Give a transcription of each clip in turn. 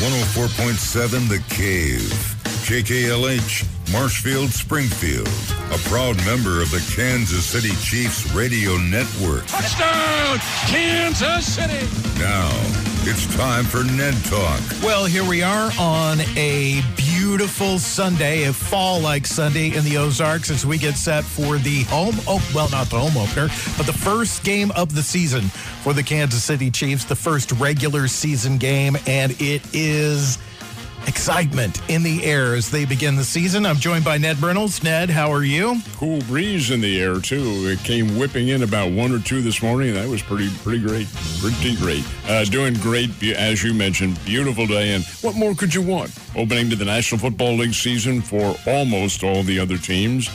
104.7 The Cave. KKLH, Marshfield, Springfield. A proud member of the Kansas City Chiefs radio network. Touchdown, Kansas City. Now, it's time for Ned Talk. Well, here we are on a beautiful Sunday, a fall like Sunday in the Ozarks as we get set for the home, oh, well, not the home opener, but the first game of the season for the Kansas City Chiefs, the first regular season game, and it is excitement in the air as they begin the season. I'm joined by Ned Reynolds. Ned, how are you? Cool breeze in the air too. It came whipping in about one or two this morning. That was pretty pretty great, pretty great. Uh, doing great as you mentioned. Beautiful day, and what more could you want? Opening to the National Football League season for almost all the other teams.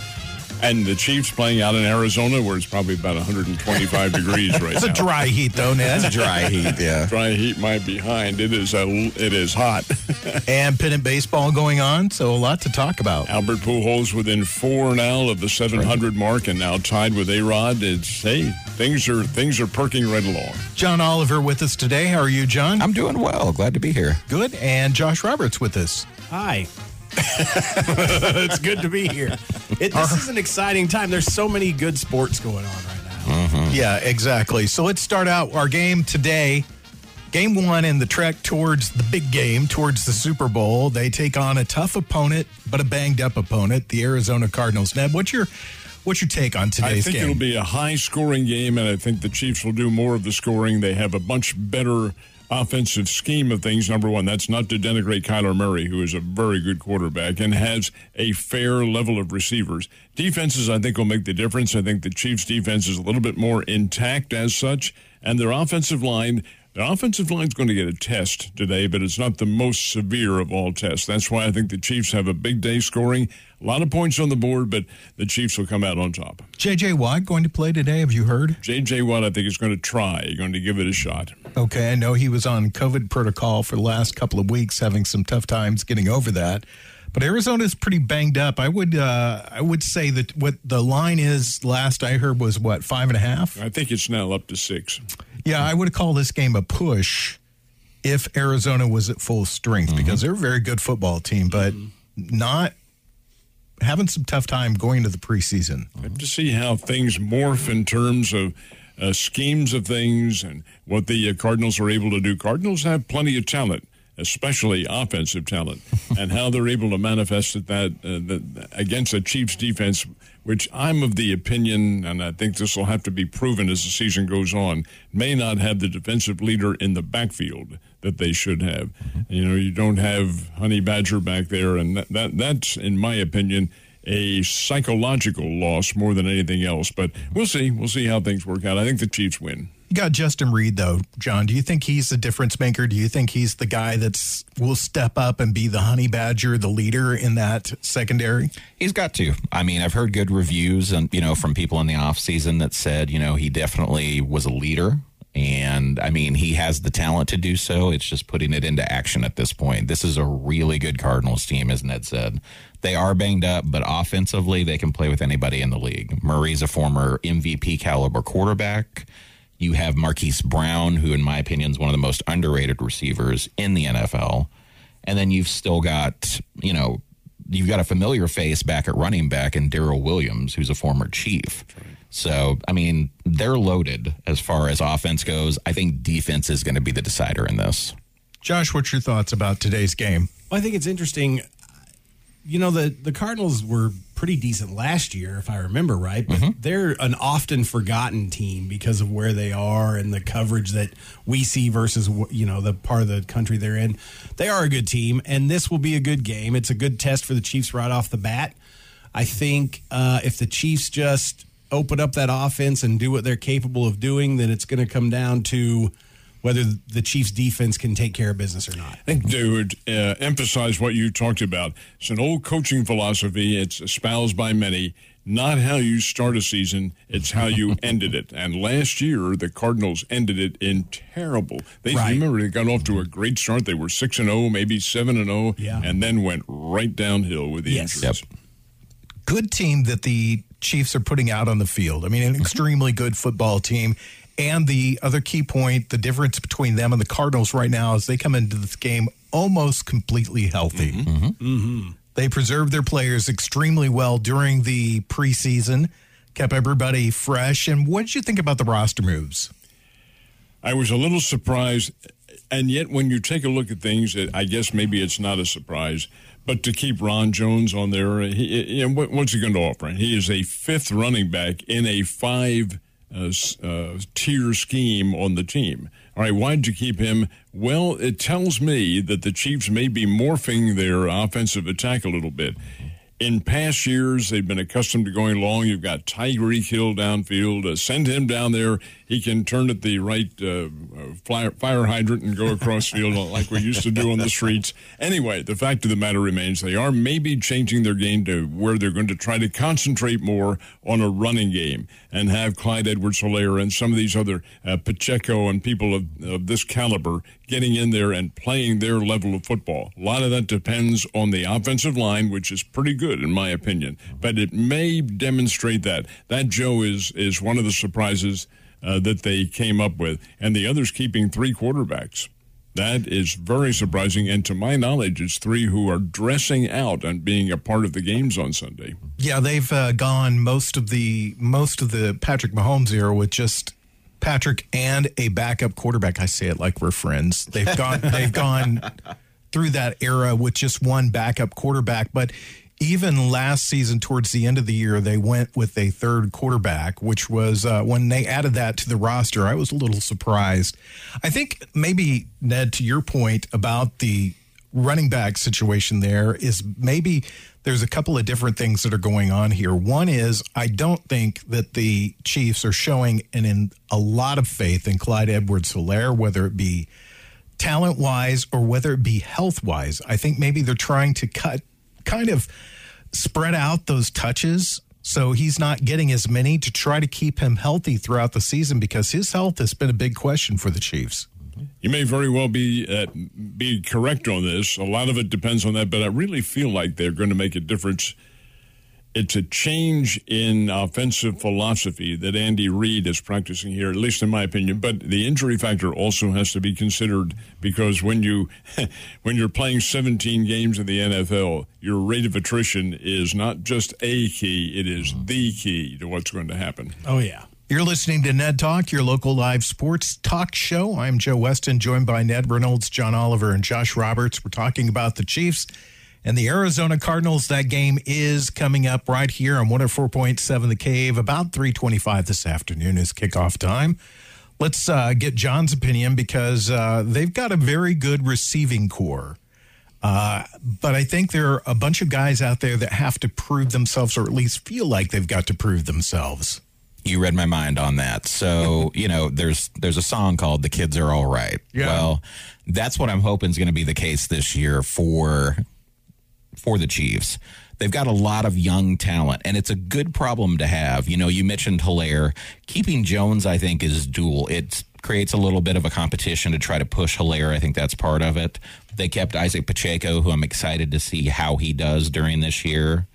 And the Chiefs playing out in Arizona, where it's probably about 125 degrees right It's now. It's a dry heat, though, Ned. It's a dry heat, yeah. Dry heat might be behind. It is a, it is hot. and pennant baseball going on, so a lot to talk about. Albert Pujols within four now of the 700 mark, and now tied with A Rod. It's hey, things are things are perking right along. John Oliver with us today. How are you, John? I'm doing well. Glad to be here. good. And Josh Roberts with us. Hi. it's good to be here. It, this is an exciting time. There's so many good sports going on right now. Mm-hmm. Yeah, exactly. So let's start out our game today. Game one in the trek towards the big game, towards the Super Bowl. They take on a tough opponent, but a banged up opponent, the Arizona Cardinals. Ned, what's your what's your take on today's game? I think game? it'll be a high scoring game, and I think the Chiefs will do more of the scoring. They have a much better offensive scheme of things. Number one, that's not to denigrate Kyler Murray, who is a very good quarterback and has a fair level of receivers. Defenses, I think, will make the difference. I think the Chiefs' defense is a little bit more intact as such, and their offensive line. The offensive line's going to get a test today, but it's not the most severe of all tests. That's why I think the Chiefs have a big day scoring. A lot of points on the board, but the Chiefs will come out on top. JJ Watt going to play today. Have you heard? J.J. Watt, I think, is going to try, He's going to give it a shot. Okay, I know he was on COVID protocol for the last couple of weeks, having some tough times getting over that. But Arizona's pretty banged up. I would uh, I would say that what the line is last I heard was what five and a half. I think it's now up to six. Yeah, I would call this game a push if Arizona was at full strength because they're a very good football team, but not having some tough time going to the preseason. Have to see how things morph in terms of uh, schemes of things and what the uh, Cardinals are able to do. Cardinals have plenty of talent, especially offensive talent, and how they're able to manifest that, uh, that against a Chiefs defense, which I'm of the opinion, and I think this will have to be proven as the season goes on, may not have the defensive leader in the backfield that they should have. You know, you don't have Honey Badger back there, and that, that that's, in my opinion, a psychological loss more than anything else. But we'll see. We'll see how things work out. I think the Chiefs win. You got Justin Reid though, John. Do you think he's the difference maker? Do you think he's the guy that's will step up and be the honey badger, the leader in that secondary? He's got to. I mean, I've heard good reviews and you know from people in the off season that said, you know, he definitely was a leader and I mean, he has the talent to do so. It's just putting it into action at this point. This is a really good Cardinals team as Ned said. They are banged up, but offensively they can play with anybody in the league. Murray's a former MVP caliber quarterback. You have Marquise Brown, who, in my opinion, is one of the most underrated receivers in the NFL. And then you've still got, you know, you've got a familiar face back at running back in Darrel Williams, who's a former chief. So, I mean, they're loaded as far as offense goes. I think defense is going to be the decider in this. Josh, what's your thoughts about today's game? Well, I think it's interesting. You know, the, the Cardinals were pretty decent last year, if I remember right, but they're an often forgotten team because of where they are and the coverage that we see versus, you know, the part of the country they're in. They are a good team, and this will be a good game. It's a good test for the Chiefs right off the bat. I think uh, if the Chiefs just open up that offense and do what they're capable of doing, then it's going to come down to whether the Chiefs defense can take care of business or not. I think they would uh, emphasize what you talked about. It's an old coaching philosophy. It's espoused by many. Not how you start a season, it's how you ended it. And last year, the Cardinals ended it in terrible. They Right. remember they got off to a great start. They were six and zero, maybe seven and zero, and then went right downhill with the Yes. injuries. Good team that the Chiefs are putting out on the field. I mean, an extremely good football team. And the other key point, the difference between them and the Cardinals right now is they come into this game almost completely healthy. Mm-hmm. Mm-hmm. Mm-hmm. They preserved their players extremely well during the preseason, kept everybody fresh. And what did you think about the roster moves? I was a little surprised, and yet when you take a look at things, I guess maybe it's not a surprise. But to keep Ron Jones on there, he, what, what's he going to offer? He is a fifth running back in a five uh, uh, tier scheme on the team. All right, why'd you keep him? Well, it tells me that the Chiefs may be morphing their offensive attack a little bit. In past years, they've been accustomed to going long. You've got Tyreek Hill downfield. Uh, send him down there. He can turn at the right uh, uh, fire, fire hydrant and go across field like we used to do on the streets. Anyway, the fact of the matter remains they are maybe changing their game to where they're going to try to concentrate more on a running game and have Clyde Edwards Helaire and some of these other uh, Pacheco and people of, of this caliber getting in there and playing their level of football. A lot of that depends on the offensive line, which is pretty good in my opinion, but it may demonstrate that. That Joe is is one of the surprises uh, that they came up with, and the others keeping three quarterbacks. That is very surprising, and to my knowledge, it's three who are dressing out and being a part of the games on Sunday. Yeah, they've uh, gone most of the most of the Patrick Mahomes era with just Patrick and a backup quarterback. I say it like we're friends. They've gone they've gone through that era with just one backup quarterback, but even last season towards the end of the year they went with a third quarterback which was uh, when they added that to the roster i was a little surprised i think maybe ned to your point about the running back situation there is maybe there's a couple of different things that are going on here. One is I don't think that the Chiefs are showing an, in a lot of faith in Clyde Edwards Helaire, whether it be talent wise or whether it be health wise. I think maybe they're trying to cut kind of spread out those touches so he's not getting as many to try to keep him healthy throughout the season because his health has been a big question for the Chiefs. You may very well be uh, be correct on this. A lot of it depends on that, but I really feel like they're going to make a difference. It's a change in offensive philosophy that Andy Reid is practicing here, at least in my opinion. But the injury factor also has to be considered because when you when you're playing 17 games in the NFL, your rate of attrition is not just a key; it is the key to what's going to happen. Oh yeah. You're listening to Ned Talk, your local live sports talk show. I'm Joe Weston, joined by Ned Reynolds, John Oliver, and Josh Roberts. We're talking about the Chiefs and the Arizona Cardinals. That game is coming up right here on 104.7 The Cave, about 325 this afternoon is kickoff time. Let's uh, get John's opinion because uh, they've got a very good receiving core. Uh, but I think there are a bunch of guys out there that have to prove themselves, or at least feel like they've got to prove themselves. You read my mind on that. So, you know, there's there's a song called "The Kids Are All Right." Yeah. Well, that's what I'm hoping is going to be the case this year for for the Chiefs. They've got a lot of young talent, and it's a good problem to have. You know, you mentioned Helaire. Keeping Jones, I think, is dual. It creates a little bit of a competition to try to push Helaire. I think that's part of it. They kept Isaac Pacheco, who I'm excited to see how he does during this year.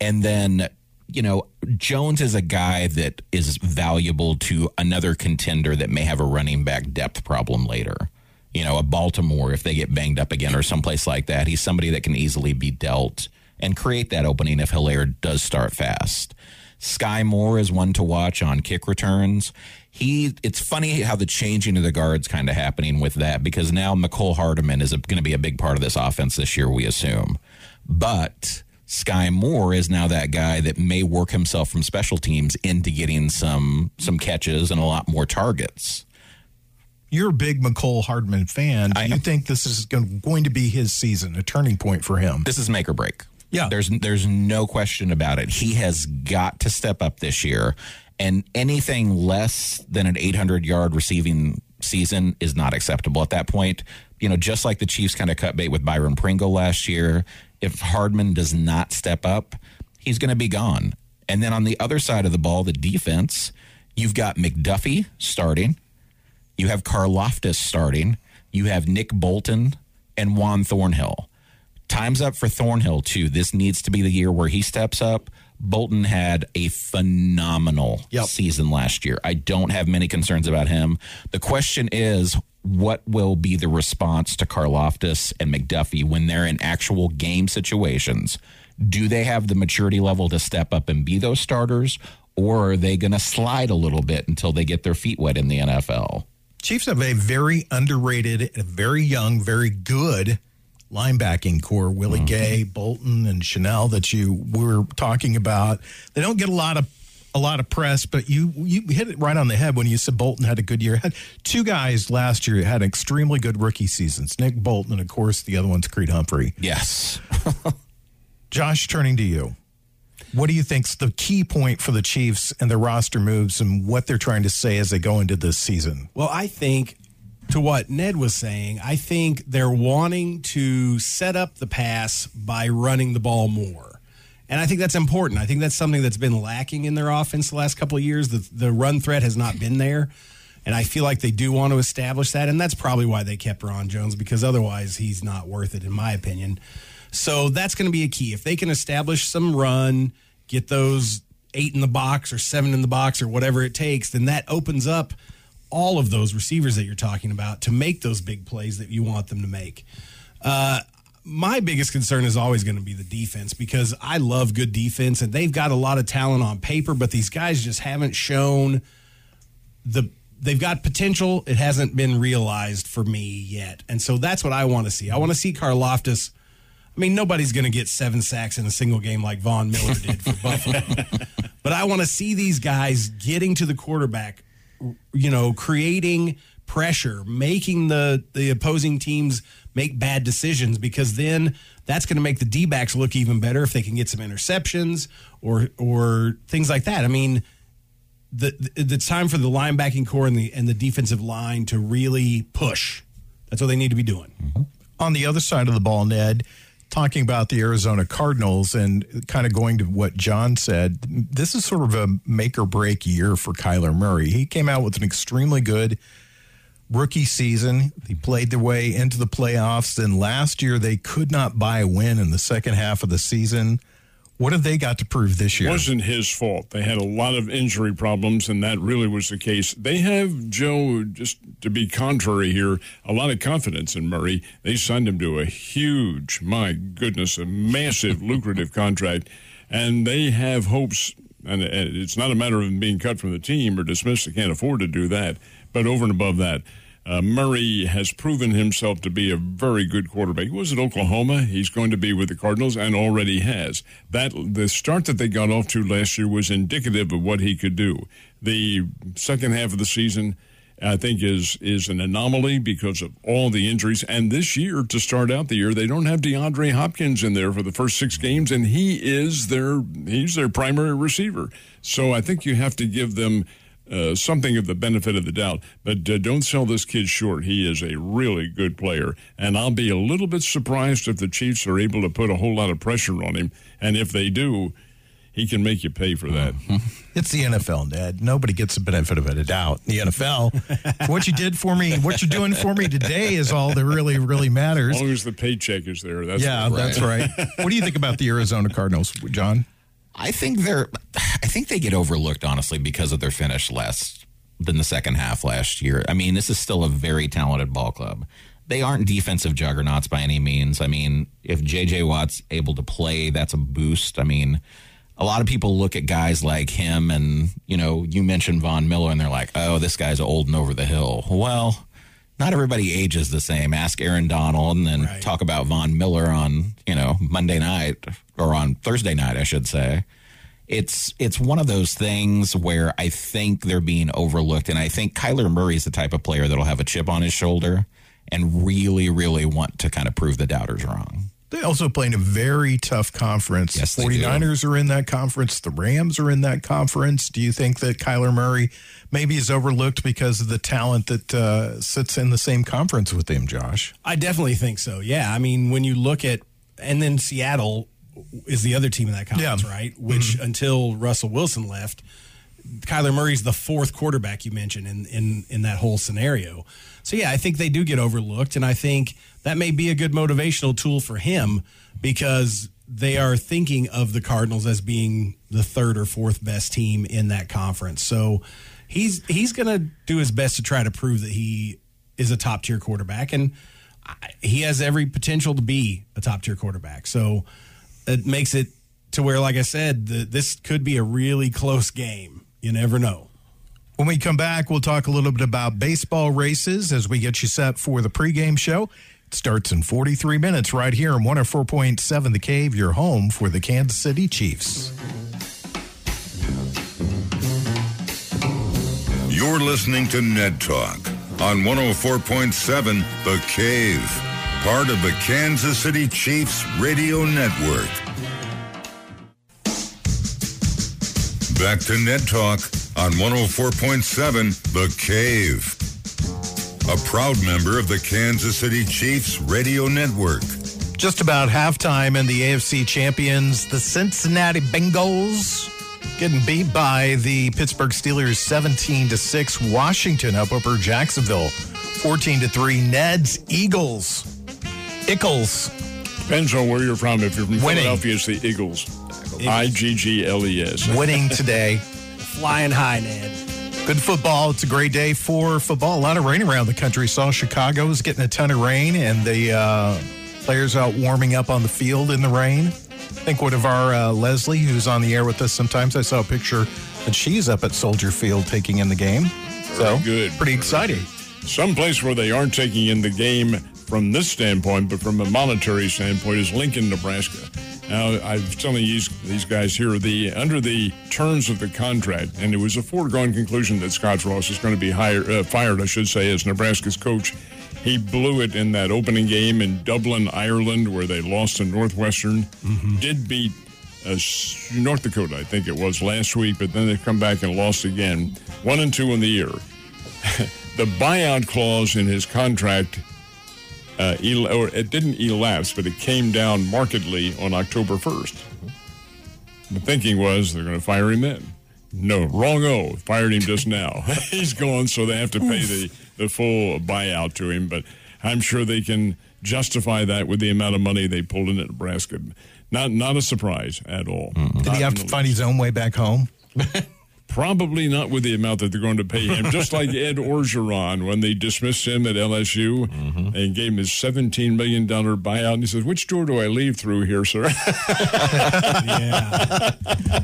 And then, you know, Jones is a guy that is valuable to another contender that may have a running back depth problem later. You know, a Baltimore, if they get banged up again or someplace like that, he's somebody that can easily be dealt and create that opening if Helaire does start fast. Sky Moore is one to watch on kick returns. He, it's funny how the changing of the guards kind of happening with that because now Mecole Hardman is going to be a big part of this offense this year, we assume. But Sky Moore is now that guy that may work himself from special teams into getting some some catches and a lot more targets. You're a big Mecole Hardman fan. Do I you think this is going to be his season, a turning point for him? This is make or break. Yeah. There's there's no question about it. He has got to step up this year and anything less than an 800 yard receiving season is not acceptable at that point. You know, just like the Chiefs kind of cut bait with Byron Pringle last year, if Hardman does not step up, he's going to be gone. And then on the other side of the ball, the defense, you've got McDuffie starting. You have Karlaftis starting. You have Nick Bolton and Juan Thornhill. Time's up for Thornhill, too. This needs to be the year where he steps up. Bolton had a phenomenal Yep. season last year. I don't have many concerns about him. The question is, what will be the response to Karlaftis and McDuffie when they're in actual game situations? Do they have the maturity level to step up and be those starters, or are they going to slide a little bit until they get their feet wet in the NFL? Chiefs have a very underrated, very young, very good linebacking core. Willie Mm-hmm. Gay, Bolton, and Chenal that you were talking about. They don't get a lot of a lot of press, but you you hit it right on the head when you said Bolton had a good year. Had two guys last year had extremely good rookie seasons. Nick Bolton, and of course the other one's Creed Humphrey. Yes. Josh, turning to you. What do you think's the key point for the Chiefs and their roster moves and what they're trying to say as they go into this season? Well, I think to what Ned was saying, I think they're wanting to set up the pass by running the ball more. And I think that's important. I think that's something that's been lacking in their offense the last couple of years. The, the run threat has not been there. And I feel like they do want to establish that. And that's probably why they kept Ron Jones, because otherwise he's not worth it, in my opinion. So that's going to be a key. If they can establish some run, get those eight in the box or seven in the box or whatever it takes, then that opens up all of those receivers that you're talking about to make those big plays that you want them to make. Uh, my biggest concern is always going to be the defense because I love good defense and they've got a lot of talent on paper, but these guys just haven't shown the they've got potential. It hasn't been realized for me yet. And so that's what I want to see. I want to see Karlaftis. I mean, nobody's going to get seven sacks in a single game like Von Miller did for Buffalo. but I want to see these guys getting to the quarterback, you know, creating pressure, making the the opposing teams make bad decisions because then that's going to make the D-backs look even better if they can get some interceptions or or things like that. I mean, the, the time for the linebacking core and the and the defensive line to really push. That's what they need to be doing. Mm-hmm. on the other side of the ball, Ned, talking about the Arizona Cardinals and kind of going to what John said, this is sort of a make or break year for Kyler Murray. He came out with an extremely good rookie season. He played their way into the playoffs. Then last year, they could not buy a win in the second half of the season. What have they got to prove this year? It wasn't his fault. They had a lot of injury problems, and that really was the case. They have, Joe, just to be contrary here, a lot of confidence in Murray. They signed him to a huge, my goodness, a massive, lucrative contract, and they have hopes. And it's not a matter of him being cut from the team or dismissed. They can't afford to do that. But over and above that, uh, Murray has proven himself to be a very good quarterback. He was at Oklahoma. He's going to be with the Cardinals and already has. That the start that they got off to last year was indicative of what he could do. The second half of the season, I think, is is an anomaly because of all the injuries. And this year, to start out the year, they don't have DeAndre Hopkins in there for the first six games, and he is their he's their primary receiver. So I think you have to give them uh, something of the benefit of the doubt. But uh, don't sell this kid short. He is a really good player. And I'll be a little bit surprised if the Chiefs are able to put a whole lot of pressure on him. And if they do, he can make you pay for that. It's the NFL, Ned. Nobody gets the benefit of it, a doubt. The NFL. what you did for me, what you're doing for me today is all that really, really matters. As long as the paycheck is there, that's Yeah, that's right. What do you think about the Arizona Cardinals, John? I think they're I think they get overlooked honestly because of their finish less than the second half last year. I mean, this is still a very talented ball club. They aren't defensive juggernauts by any means. I mean, if JJ Watt's able to play, that's a boost. I mean, a lot of people look at guys like him and, you know, you mentioned Von Miller and they're like, "Oh, this guy's old and over the hill." Well, not everybody ages the same. Ask Aaron Donald and then Right. talk about Von Miller on, you know, Monday night or on Thursday night, I should say. It's it's one of those things where I think they're being overlooked, and I think Kyler Murray is the type of player that'll have a chip on his shoulder and really, really want to kind of prove the doubters wrong. They also play in a very tough conference. Yes, the they do. 49ers are in that conference. The Rams are in that conference. Do you think that Kyler Murray maybe is overlooked because of the talent that uh, sits in the same conference with him, Josh? I definitely think so. Yeah, I mean, when you look at and then Seattle is the other team in that conference, Yeah. right? Which until Russell Wilson left, Kyler Murray's the fourth quarterback you mentioned in in in that whole scenario. So yeah, I think they do get overlooked, and I think that may be a good motivational tool for him because they are thinking of the Cardinals as being the third or fourth best team in that conference. So he's he's going to do his best to try to prove that he is a top tier quarterback, and he has every potential to be a top tier quarterback. So it makes it to where, like I said, the, this could be a really close game. You never know. When we come back, we'll talk a little bit about baseball races as we get you set for the pregame show. It starts in 43 minutes right here on 104.7 The Cave, your home for the Kansas City Chiefs. You're listening to Ned Talk on 104.7 The Cave, part of the Kansas City Chiefs Radio Network. Back to Ned Talk on 104.7 The Cave, a proud member of the Kansas City Chiefs Radio Network. Just about halftime in the AFC champions, the Cincinnati Bengals getting beat by the Pittsburgh Steelers 17 to 6. Washington up over Jacksonville 14 to 3. Ned's Eagles. Ickles. Depends on where you're from. If you're from Winning. Philadelphia, it's the Eagles. I G G L E S. winning today. Flying high, Ned. Good football. It's a great day for football. A lot of rain around the country. Saw Chicago is getting a ton of rain, and the uh, players out warming up on the field in the rain. I think one of our uh, Leslie, who's on the air with us sometimes, I saw a picture that she's up at Soldier Field taking in the game. So good. pretty exciting. Some place where they aren't taking in the game from this standpoint, but from a monetary standpoint, is Lincoln, Nebraska. Now, I'm telling these these guys here, the under the terms of the contract, and it was a foregone conclusion that Scott Frost is going to be hired, uh, fired, I should say, as Nebraska's coach. He blew it in that opening game in Dublin, Ireland, where they lost to Northwestern. Did beat uh, North Dakota, I think it was last week, but then they come back and lost again. One and two in the year the buyout clause in his contract, uh, el- or it didn't elapse, but it came down markedly on October 1st. The thinking was they're going to fire him then. No, wrong. Oh, fired him just now. He's gone, so they have to pay the, the full buyout to him. But I'm sure they can justify that with the amount of money they pulled in at Nebraska. Not not a surprise at all. Did he have to find his own way back home? Probably not with the amount that they're going to pay him. Just like Ed Orgeron when they dismissed him at LSU mm-hmm. and gave him his $17 million buyout. And he says, Which door do I leave through here, sir? Yeah.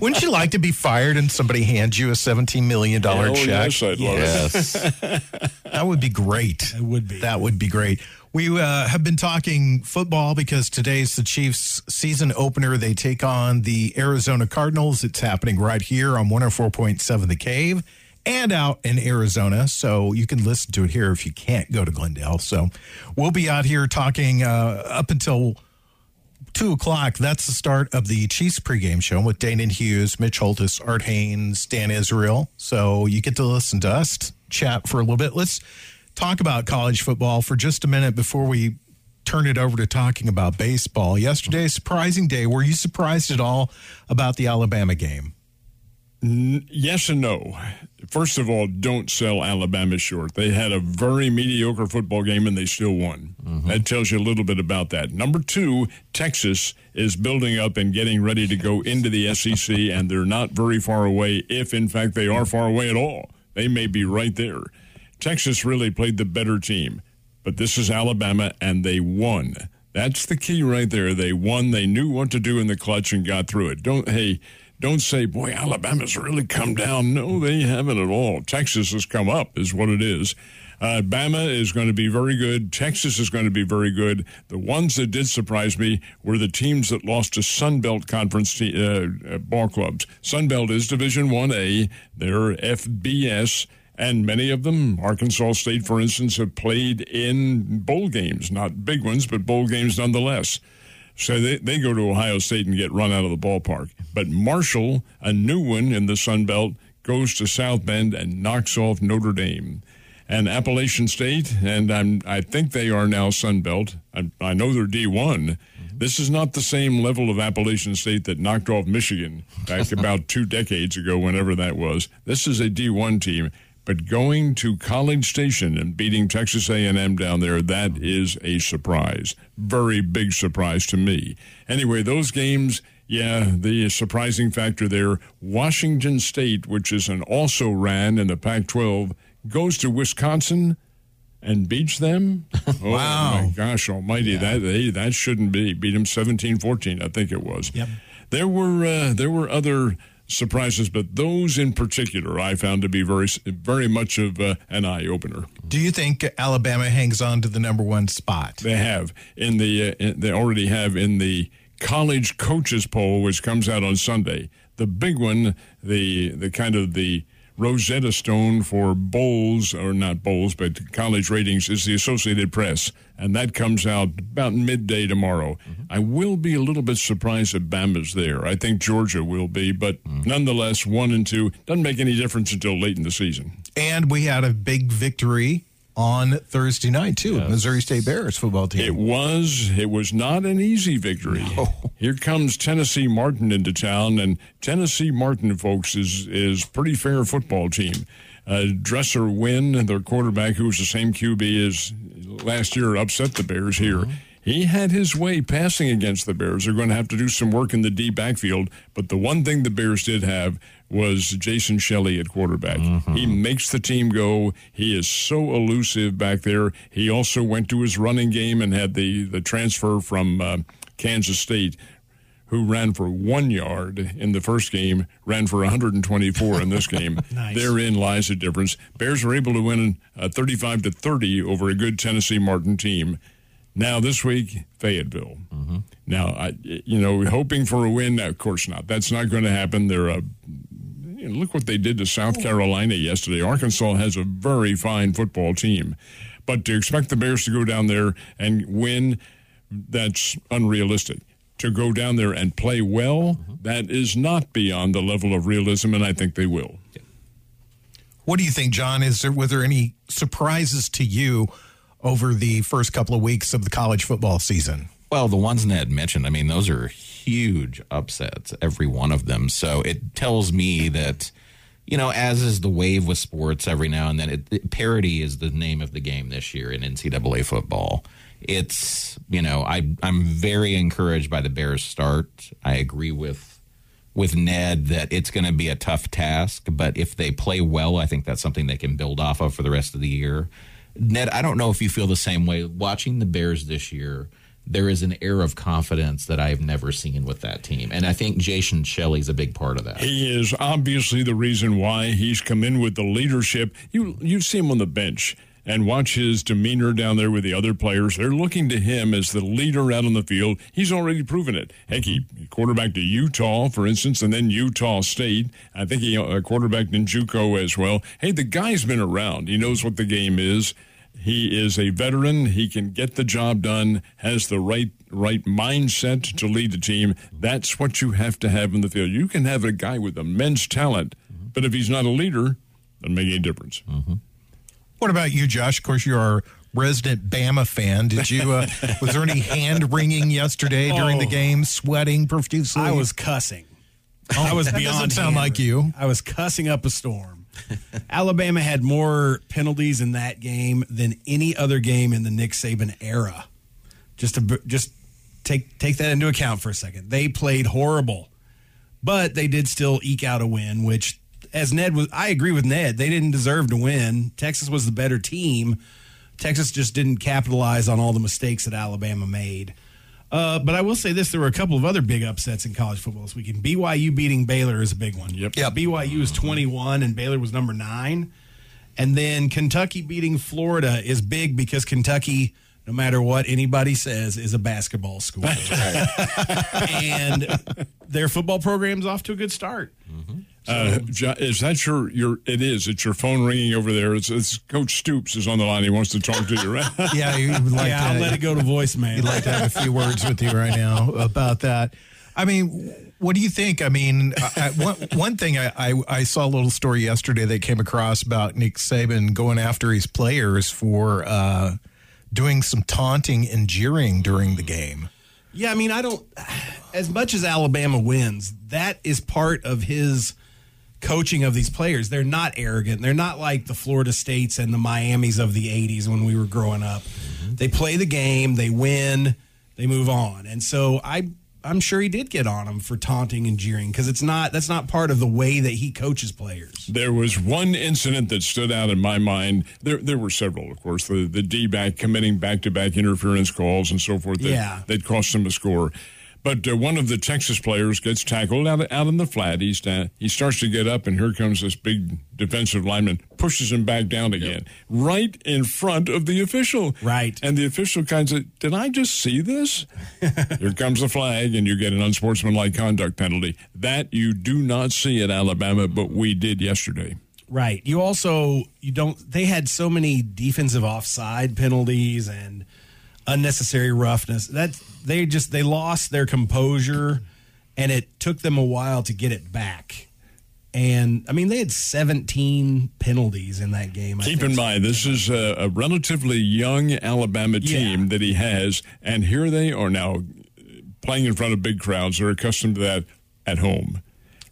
Wouldn't you like to be fired and somebody hands you a $17 million oh, check? yes, I'd love it. Yes. That would be great. It would be. That would be great. We uh, have been talking football because today's the Chiefs' season opener. They take on the Arizona Cardinals. It's happening right here on 104.7 The Cave and out in Arizona. So you can listen to it here if you can't go to Glendale. So we'll be out here talking uh, up until two o'clock. That's the start of the Chiefs pregame show with Danan Hughes, Mitch Holthus, Art Hains, Dan Israel. So you get to listen to us chat for a little bit. Let's talk about college football for just a minute before we turn it over to talking about baseball. Yesterday, surprising day. Were you surprised at all about the Alabama game? Yes and no. First of all, don't sell Alabama short. They had a very mediocre football game and they still won. Mm-hmm. That tells you a little bit about that. Number two, Texas is building up and getting ready to go into the SEC, and they're not very far away, if in fact they are far away at all. They may be right there. Texas really played the better team, but this is Alabama, and they won. That's the key right there. They won. They knew what to do in the clutch and got through it. Don't hey, don't say, boy, Alabama's really come down. No, they haven't at all. Texas has come up, is what it is. Uh, Bama is going to be very good. Texas is going to be very good. The ones that did surprise me were the teams that lost to Sun Belt Conference te- uh, uh, ball clubs. Sun Belt is Division One A. They're FBS. And many of them, Arkansas State, for instance, have played in bowl games, not big ones, but bowl games nonetheless. So they, they go to Ohio State and get run out of the ballpark. But Marshall, a new one in the Sun Belt, goes to South Bend and knocks off Notre Dame. And Appalachian State, and I'm, I think they are now Sun Belt. I, I know they're D1. Mm-hmm. This is not the same level of Appalachian State that knocked off Michigan back about two decades ago, whenever that was. This is a D1 team. But going to College Station and beating Texas A&M down there, that is a surprise. Very big surprise to me. Anyway, those games, yeah, the surprising factor there, Washington State, which is an also ran in the Pac-12, goes to Wisconsin. and beats them. Oh Wow. my gosh almighty, that they, that shouldn't be. Beat them 17-14, I think it was. Yep. There were uh, there were other surprises, but those in particular I found to be very very much of uh, an eye opener. Do you think Alabama hangs on to the number one spot? They have in the uh, they already have in the college coaches poll, which comes out on Sunday. The big one, the the kind of the Rosetta Stone for bowls or not bowls, but college ratings is the Associated Press, and that comes out about midday tomorrow. Mm-hmm. I will be a little bit surprised if Bama's there. I think Georgia will be, but mm-hmm. nonetheless, one and two doesn't make any difference until late in the season. And we had a big victory on Thursday night too. Missouri State Bears football team. It was. It was not an easy victory. Here comes Tennessee Martin into town, and Tennessee Martin, folks, is is pretty fair football team. Uh, Dresser Winn, their quarterback, who was the same QB as last year, upset the Bears here. He had his way passing against the Bears. They're going to have to do some work in the D backfield, but the one thing the Bears did have was Jason Shelley at quarterback. He makes the team go. He is so elusive back there. He also went to his running game and had the, the transfer from uh, Kansas State, who ran for one yard in the first game, ran for 124 in this game. Nice. Therein lies the difference. Bears were able to win uh, 35 to 30 over a good Tennessee Martin team. Now this week, Fayetteville. Now, I, you know, hoping for a win. Of course not. That's not going to happen. They're a you know, look what they did to South Carolina yesterday. Arkansas has a very fine football team, but to expect the Bears to go down there and win, that's unrealistic. To go down there and play well, that is not beyond the level of realism, and I think they will. What do you think, John? Is there was there any surprises to you over the first couple of weeks of the college football season? Well, the ones Ned mentioned, I mean, those are huge upsets, every one of them. So it tells me that, you know, as is the wave with sports every now and then, it, it- is the name of the game this year in NCAA football. It's, you know, I, I'm very encouraged by the Bears' start. I agree with with Ned that it's going to be a tough task, but if they play well, I think that's something they can build off of for the rest of the year. Ned, I don't know if you feel the same way. Watching the Bears this year, there is an air of confidence that I've never seen with that team. And I think Jason Shelley's a big part of that. He is obviously the reason why he's come in with the leadership. You you see him on the bench and watch his demeanor down there with the other players. They're looking to him as the leader out on the field. He's already proven it. Heck, he quarterbacked to Utah, for instance, and then Utah State. I think he uh, quarterbacked in JUCO as well. Hey, the guy's been around. He knows what the game is. He is a veteran. He can get the job done. Has the right right mindset to lead the team. That's what you have to have in the field. You can have a guy with immense talent, but if he's not a leader, doesn't make any difference. What about you, Josh? Of course, you're our resident Bama fan. Did you? Uh, was there any hand wringing yesterday during the Oh. game? Sweating profusely. I was cussing. I was that beyond doesn't sound like you. I was cussing up a storm. Alabama had more penalties in that game than any other game in the Nick Saban era. Just to just take take that into account for a second. They played horrible, but they did still eke out a win. Which, as Ned was, I agree with Ned. They didn't deserve to win. Texas was the better team. Texas just didn't capitalize on all the mistakes that Alabama made. Uh, but I will say this: there were a couple of other big upsets in college football this weekend. BYU beating Baylor is a big one. Yep. Yep. BYU is twenty-one and Baylor was number nine, and then Kentucky beating Florida is big because Kentucky, no matter what anybody says, is a basketball school, and their football program's off to a good start. Uh, is that your your? It is. It's your phone ringing over there. It's, it's Coach Stoops is on the line. He wants to talk to you. Right? Yeah, you would like yeah, to, I'll let it go to voicemail. You'd like to have a few words with you right now about that. I mean, what do you think? I mean, I, I, one, one thing I, I, I saw a little story yesterday that came across about Nick Saban going after his players for uh, doing some taunting and jeering during the game. Yeah, I mean, I don't. As much as Alabama wins, that is part of his coaching of these players. They're not arrogant. They're not like the Florida States and the Miamis of the 80s when we were growing up. Mm-hmm. They play the game, they win, they move on. And so I I'm sure he did get on him for taunting and jeering because it's not that's not part of the way that he coaches players. There was one incident that stood out in my mind. There, there were several, of course. The the D back committing back to back interference calls and so forth. That, Yeah. that cost him a score. But uh, one of the Texas players gets tackled out out in the flat. He's sta- he starts to get up, and here comes this big defensive lineman, pushes him back down again, right in front of the official. Right. and the official kind of, did I just see this? here comes the flag, and you get an unsportsmanlike conduct penalty. That you do not see at Alabama, but we did yesterday. Right. You also you don't they had so many defensive offside penalties and unnecessary roughness. That they just they lost their composure and it took them a while to get it back. And I mean they had 17 penalties in that game. I Keep think. in mind, this is a, a relatively young Alabama team Yeah. that he has, and here they are now playing in front of big crowds. They're accustomed to that at home.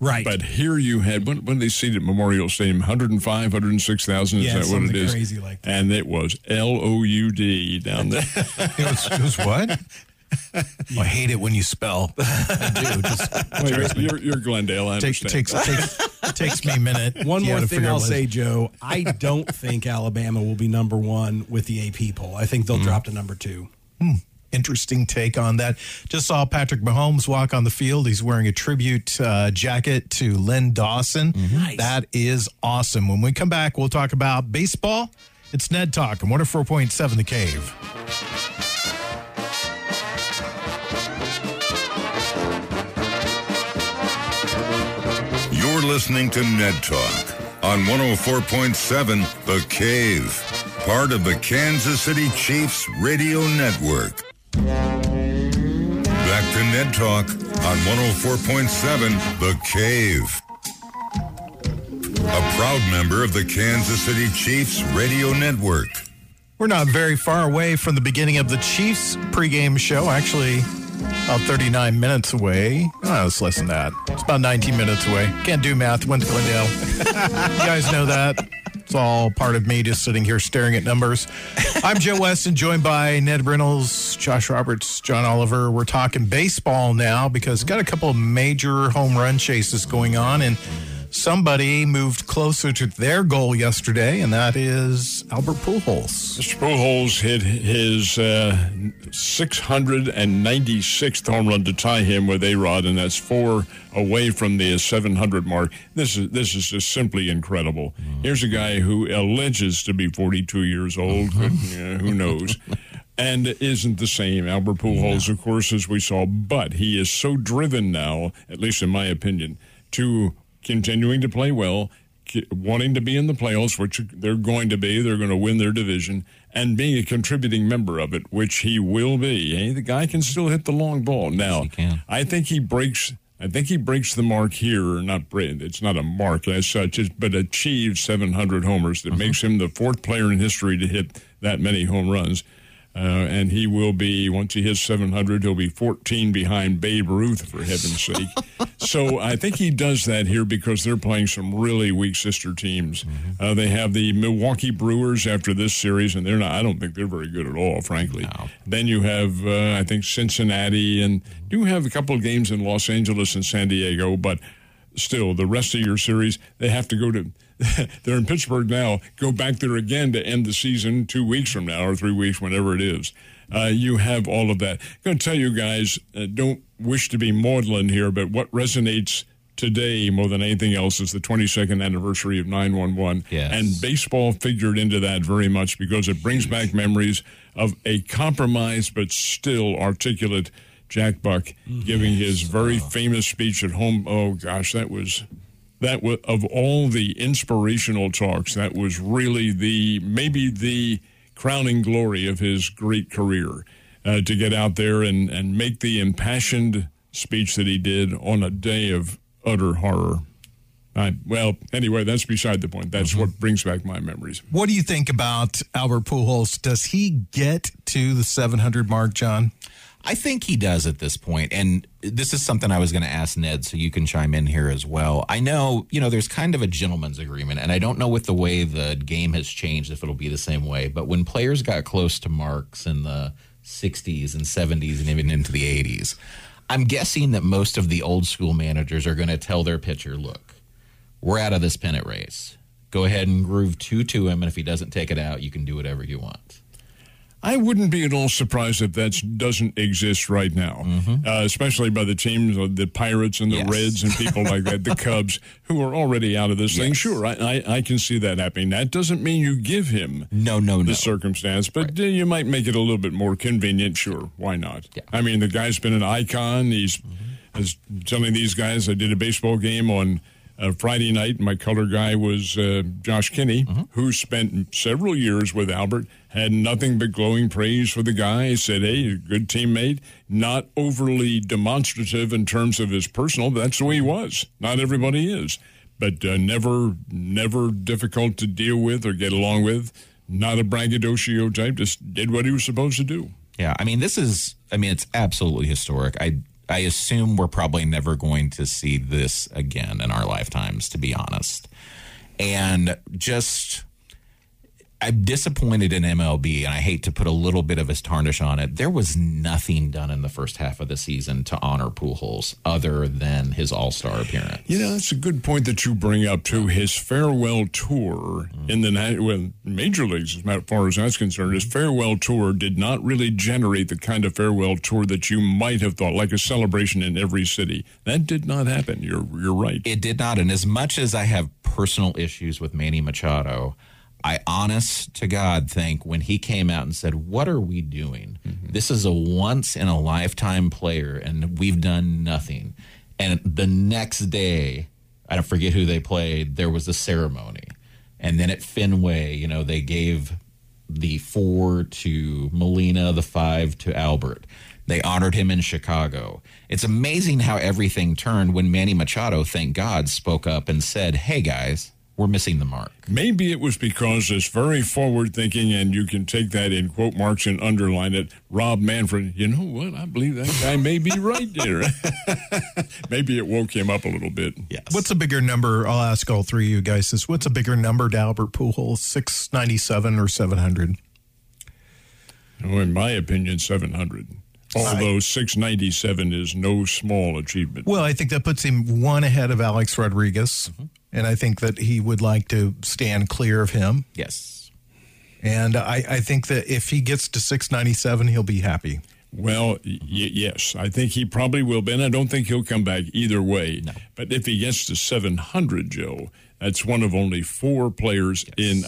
Right. But here you had, when, when they seated Memorial Stadium, 105, 106,000, is Yeah, that what it something crazy like that. And it was L O U D down there. It was, it was what? Oh, I hate it when you spell. I do. Just Well, you're, you're, you're Glendale, I take, takes, takes, takes me a minute. One more thing I'll say. Joe. I don't think Alabama will be number one with the AP poll. I think they'll Mm-hmm. drop to number two. Interesting take on that. Just saw Patrick Mahomes walk on the field. He's wearing a tribute uh, jacket to Len Dawson. Nice. That is awesome. When we come back, we'll talk about baseball. It's Ned Talk on 104.7 The Cave. You're listening to Ned Talk on 104.7 The Cave, part of the Kansas City Chiefs Radio Network. Talk on 104.7 The Cave. A proud member of the Kansas City Chiefs Radio Network. We're not very far away from the beginning of the Chiefs pregame show. Actually, about 39 minutes away. Oh, it's less than that. It's about 19 minutes away. Can't do math. Went to Glendale. you guys know that. It's all part of me just sitting here staring at numbers. I'm Joe Weston, joined by Ned Reynolds, Josh Roberts, John Oliver. We're talking baseball now because got a couple of major home run chases going on, and somebody moved closer to their goal yesterday, and that is Albert Pujols. Mr. Pujols hit his uh, 696th home run to tie him with A Rod, and that's four away from the 700 mark. This is this is just simply incredible. Here's a guy who alleges to be 42 years old. Could, uh, who knows? And isn't the same Albert Pujols, of course, as we saw. But he is so driven now, at least in my opinion, to continuing to play well, wanting to be in the playoffs, which they're going to be. They're going to win their division, and being a contributing member of it, which he will be. Hey, the guy can still hit the long ball. Now, can. I think he breaks. I think he breaks the mark here. or Not. It's not a mark as such, it's- but achieves 700 homers. That mm-hmm. makes him the fourth player in history to hit that many home runs. Uh, and he will be once he hits 700, he'll be 14 behind Babe Ruth for heaven's sake. so I think he does that here because they're playing some really weak sister teams. Uh, they have the Milwaukee Brewers after this series, and they're not. I don't think they're very good at all, frankly. Then you have uh, I think Cincinnati, and do have a couple of games in Los Angeles and San Diego, but still the rest of your series they have to go to they're in pittsburgh now go back there again to end the season two weeks from now or three weeks whenever it is. Uh, you have all of that. I'm going to tell you guys uh, don't wish to be maudlin here but what resonates today more than anything else is the 22nd anniversary of 911 Yes. and baseball figured into that very much because it brings back memories of a compromised but still articulate Jack Buck giving his very famous speech at home. Oh gosh, that was that was of all the inspirational talks. That was really the maybe the crowning glory of his great career uh, to get out there and and make the impassioned speech that he did on a day of utter horror. I, well, anyway, that's beside the point. That's what brings back my memories. What do you think about Albert Pujols? Does he get to the 700 mark, John? I think he does at this point, and this is something I was going to ask Ned, so you can chime in here as well. I know, you know, there's kind of a gentleman's agreement, and I don't know with the way the game has changed if it'll be the same way. But when players got close to marks in the 60s and 70s and even into the 80s, I'm guessing that most of the old school managers are going to tell their pitcher, look, we're out of this pennant race. Go ahead and groove two to him, and if he doesn't take it out, you can do whatever you want. I wouldn't be at all surprised if that doesn't exist right now, uh, especially by the teams, the Pirates and the Yes. Reds and people like that, the Cubs, who are already out of this thing. Sure, I, I, I can see that happening. That doesn't mean you give him No, no, the no. circumstance, but uh, you might make it a little bit more convenient. Sure, why not? Yeah. I mean, the guy's been an icon. He's was telling these guys I did a baseball game on uh, Friday night. My color guy was uh, Josh Kinney, who spent several years with Albert. Had nothing but glowing praise for the guy. He said, "Hey, a good teammate. Not overly demonstrative in terms of his personal. That's the way he was. Not everybody is." but uh, never never difficult to deal with or get along with. Not a braggadocio type. Just did what he was supposed to do. Yeah, I mean, this is, I mean, it's absolutely historic. I, I assume we're probably never going to see this again in our lifetimes, to be honest. And just, I'm disappointed in MLB, and I hate to put a little bit of a tarnish on it. There was nothing done in the first half of the season to honor Pujols other than his All Star appearance. You know, that's a good point that you bring up too. His farewell tour in the well, major leagues, as far as that's concerned, his farewell tour did not really generate the kind of farewell tour that you might have thought, like a celebration in every city. That did not happen. You're you're right. It did not. And as much as I have personal issues with Manny Machado, I honest to God think when he came out and said, What are we doing? Mm-hmm. This is a once in a lifetime player and we've done nothing. And the next day, I don't forget who they played, there was a ceremony. And then at Fenway, you know, they gave the four to Molina, the five to Albert. They honored him in Chicago. It's amazing how everything turned when Manny Machado, thank God, spoke up and said, Hey guys, we're missing the mark. Maybe it was because it's very forward thinking, and you can take that in quote marks and underline it. Rob Manfred, you know what? I believe that guy may be right there. Maybe it woke him up a little bit. Yes. What's a bigger number? I'll ask all three of you guys this. What's a bigger number to Albert Pujols, 697 or 700? Oh, in my opinion, 700. Although 697 is no small achievement. Well, I think that puts him one ahead of Alex Rodriguez. Mm-hmm. And I think that he would like to stand clear of him. yes. And I, I think that if he gets to 697, he'll be happy. Well, y- yes, I think he probably will be, and I don't think he'll come back either way. But if he gets to 700, Joe, that's one of only four players in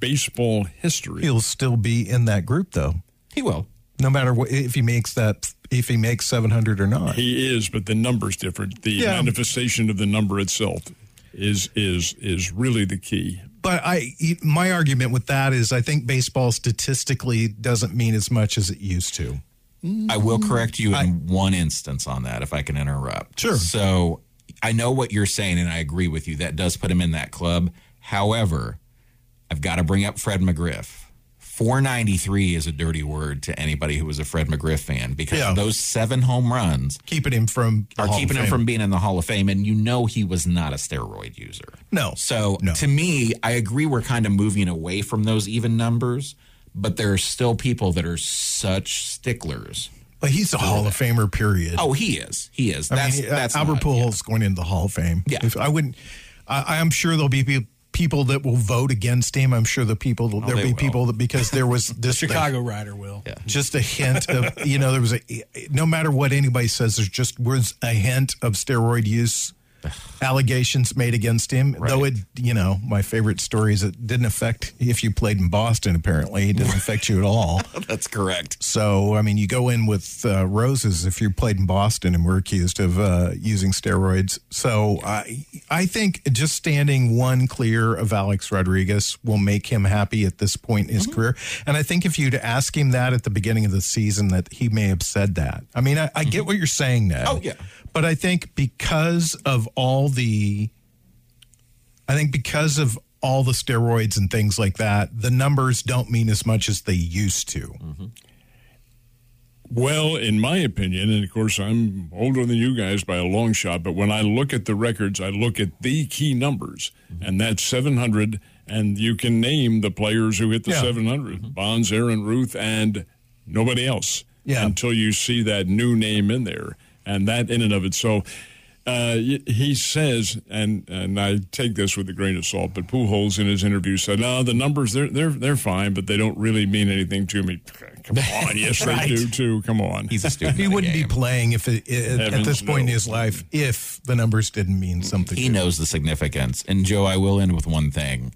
baseball history. He'll still be in that group, though, He will. No matter what, if he makes that, if he makes 700 or not. He is, but the number's different. The Yeah. manifestation of the number itself is is is really the key. But I, my argument with that is, I think baseball statistically doesn't mean as much as it used to. I will correct you in one instance on that, if I can interrupt. Sure. So I know what you're saying, and I agree with you. That does put him in that club. However, I've got to bring up Fred McGriff. 493 is a dirty word to anybody who was a Fred McGriff fan because Yeah. those seven home runs Keeping him from are Hall keeping him from being in the Hall of Fame, and you know he was not a steroid user. No. So No. to me, I agree we're kind of moving away from those even numbers, but there are still people that are such sticklers. But he's a Hall of Famer, period. Oh, he is. He is. I That's mean, that's Albert not- Pujols going into the Hall of Fame. Yeah. If I wouldn't, I, I'm sure there'll be pe- people that will vote against him. I'm sure the people there'll Oh, be will. people that because there was this Chicago rider will. Yeah. just a hint of you know there was a no matter what anybody says there's just was a hint of steroid use allegations made against him though it you know my favorite story is it didn't affect if you played in boston apparently. It didn't affect you at all. That's correct. so i mean you go in with uh, roses if you played in boston and were accused of uh, using steroids. So i i think just standing one clear of alex rodriguez will make him happy at this point in his career. And i think if you'd ask him that at the beginning of the season that he may have said that. I mean i, I get what you're saying now Oh, yeah. But i think because of all the I think because of all the steroids and things like that, the numbers don't mean as much as they used to. Mm-hmm. Well, in my opinion, and of course I'm older than you guys by a long shot, but when I look at the records, I look at the key numbers, mm-hmm. and that's 700, and you can name the players who hit the Yeah. 700: mm-hmm. Bonds, Aaron Ruth, and nobody else. Yeah. Until you see that new name in there. And that in and of itself. Uh, he says, and and I take this with a grain of salt, but Pujols in his interview said, "No, the numbers they're they're they're fine, but they don't really mean anything to me." Come on, yes Right. they do too. Come on, He's a student. He wouldn't be playing if it, it, at this point in his life if the numbers didn't mean something. He to him. knows the significance. And Joe, I will end with one thing.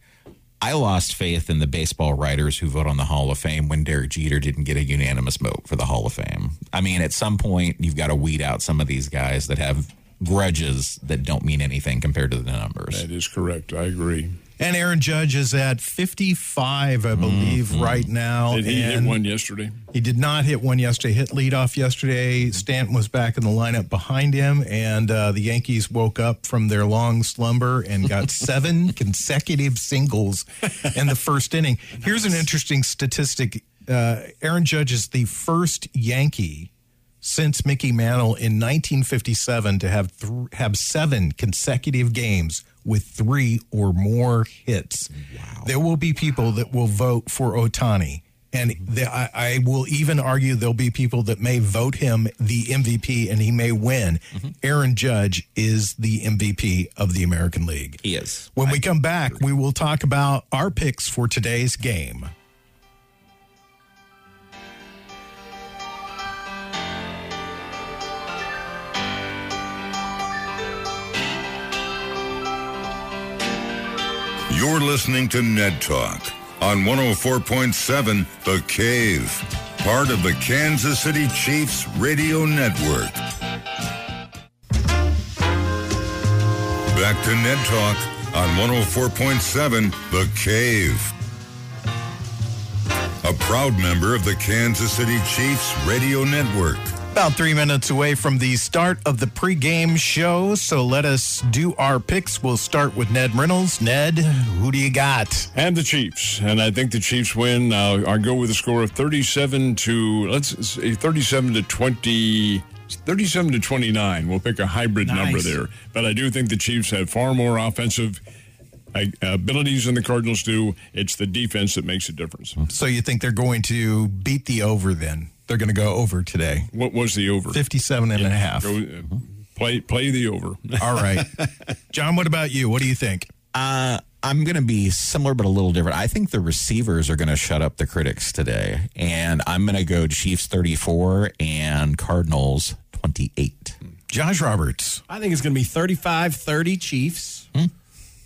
I lost faith in the baseball writers who vote on the Hall of Fame when Derek Jeter didn't get a unanimous vote for the Hall of Fame. I mean, at some point, you've got to weed out some of these guys that have grudges that don't mean anything compared to the numbers. that is correct. I agree. And Aaron Judge is at 55, I believe, right now. Mm-hmm. Did he hit one yesterday? He did not hit one yesterday. Hit leadoff yesterday. Stanton was back in the lineup behind him, and uh, the Yankees woke up from their long slumber and got seven consecutive singles in the first inning. Here's an interesting statistic: uh, Aaron Judge is the first Yankee since Mickey Mantle in 1957 to have th- have seven consecutive games with three or more hits. There will be people that will vote for Ohtani. And mm-hmm. the, I, I will even argue there'll be people that may vote him the MVP and he may win. Mm-hmm. Aaron Judge is the MVP of the American League. He is. When we come back, we will talk about our picks for today's game. You're listening to Ned Talk on 104.7 The Cave, part of the Kansas City Chiefs Radio Network. Back to Ned Talk on 104.7 The Cave. A proud member of the Kansas City Chiefs Radio Network. About three minutes away from the start of the pregame show, so let us do our picks. We'll start with Ned Reynolds. Ned, who do you got? And the Chiefs, and I think the Chiefs win. Uh, I'll go with a score of thirty-seven to let's say thirty-seven to twenty. 37 to 29. We'll pick a hybrid number there. But I do think the Chiefs have far more offensive uh, abilities than the Cardinals do. It's the defense that makes a difference. So you think they're going to beat the over then? They're going to go over today. What was the over? 57 and a half. Go, uh, play, play the over. All right. John, what about you? What do you think? Uh, I'm going to be similar but a little different. I think the receivers are going to shut up the critics today, and I'm going to go Chiefs 34 and Cardinals 28. Josh Roberts. I think it's going to be 35 30 Chiefs.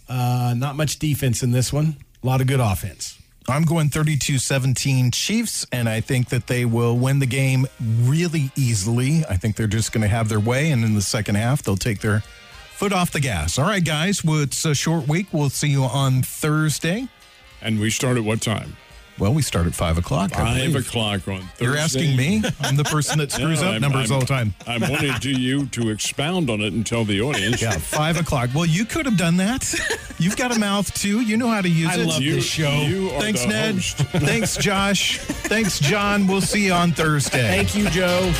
Uh, not much defense in this one. A lot of good offense. I'm going 32 17 Chiefs, and I think that they will win the game really easily. I think they're just going to have their way, and in the second half, they'll take their foot off the gas. All right, guys, well, it's a short week. We'll see you on Thursday. and we start at what time? Well, we start at 5 o'clock. Five o'clock on Thursday. You're asking me? I'm the person that screws No, up I'm- numbers I'm- all the time. I wanted to you to expound on it and tell the audience. Yeah, 5 o'clock. Well, you could have done that. You've got a mouth, too. You know how to use I it. I love You, this show. you are Thanks, the Ned. host. Thanks, Josh. Thanks, John. We'll see you on Thursday. Thank you, Joe.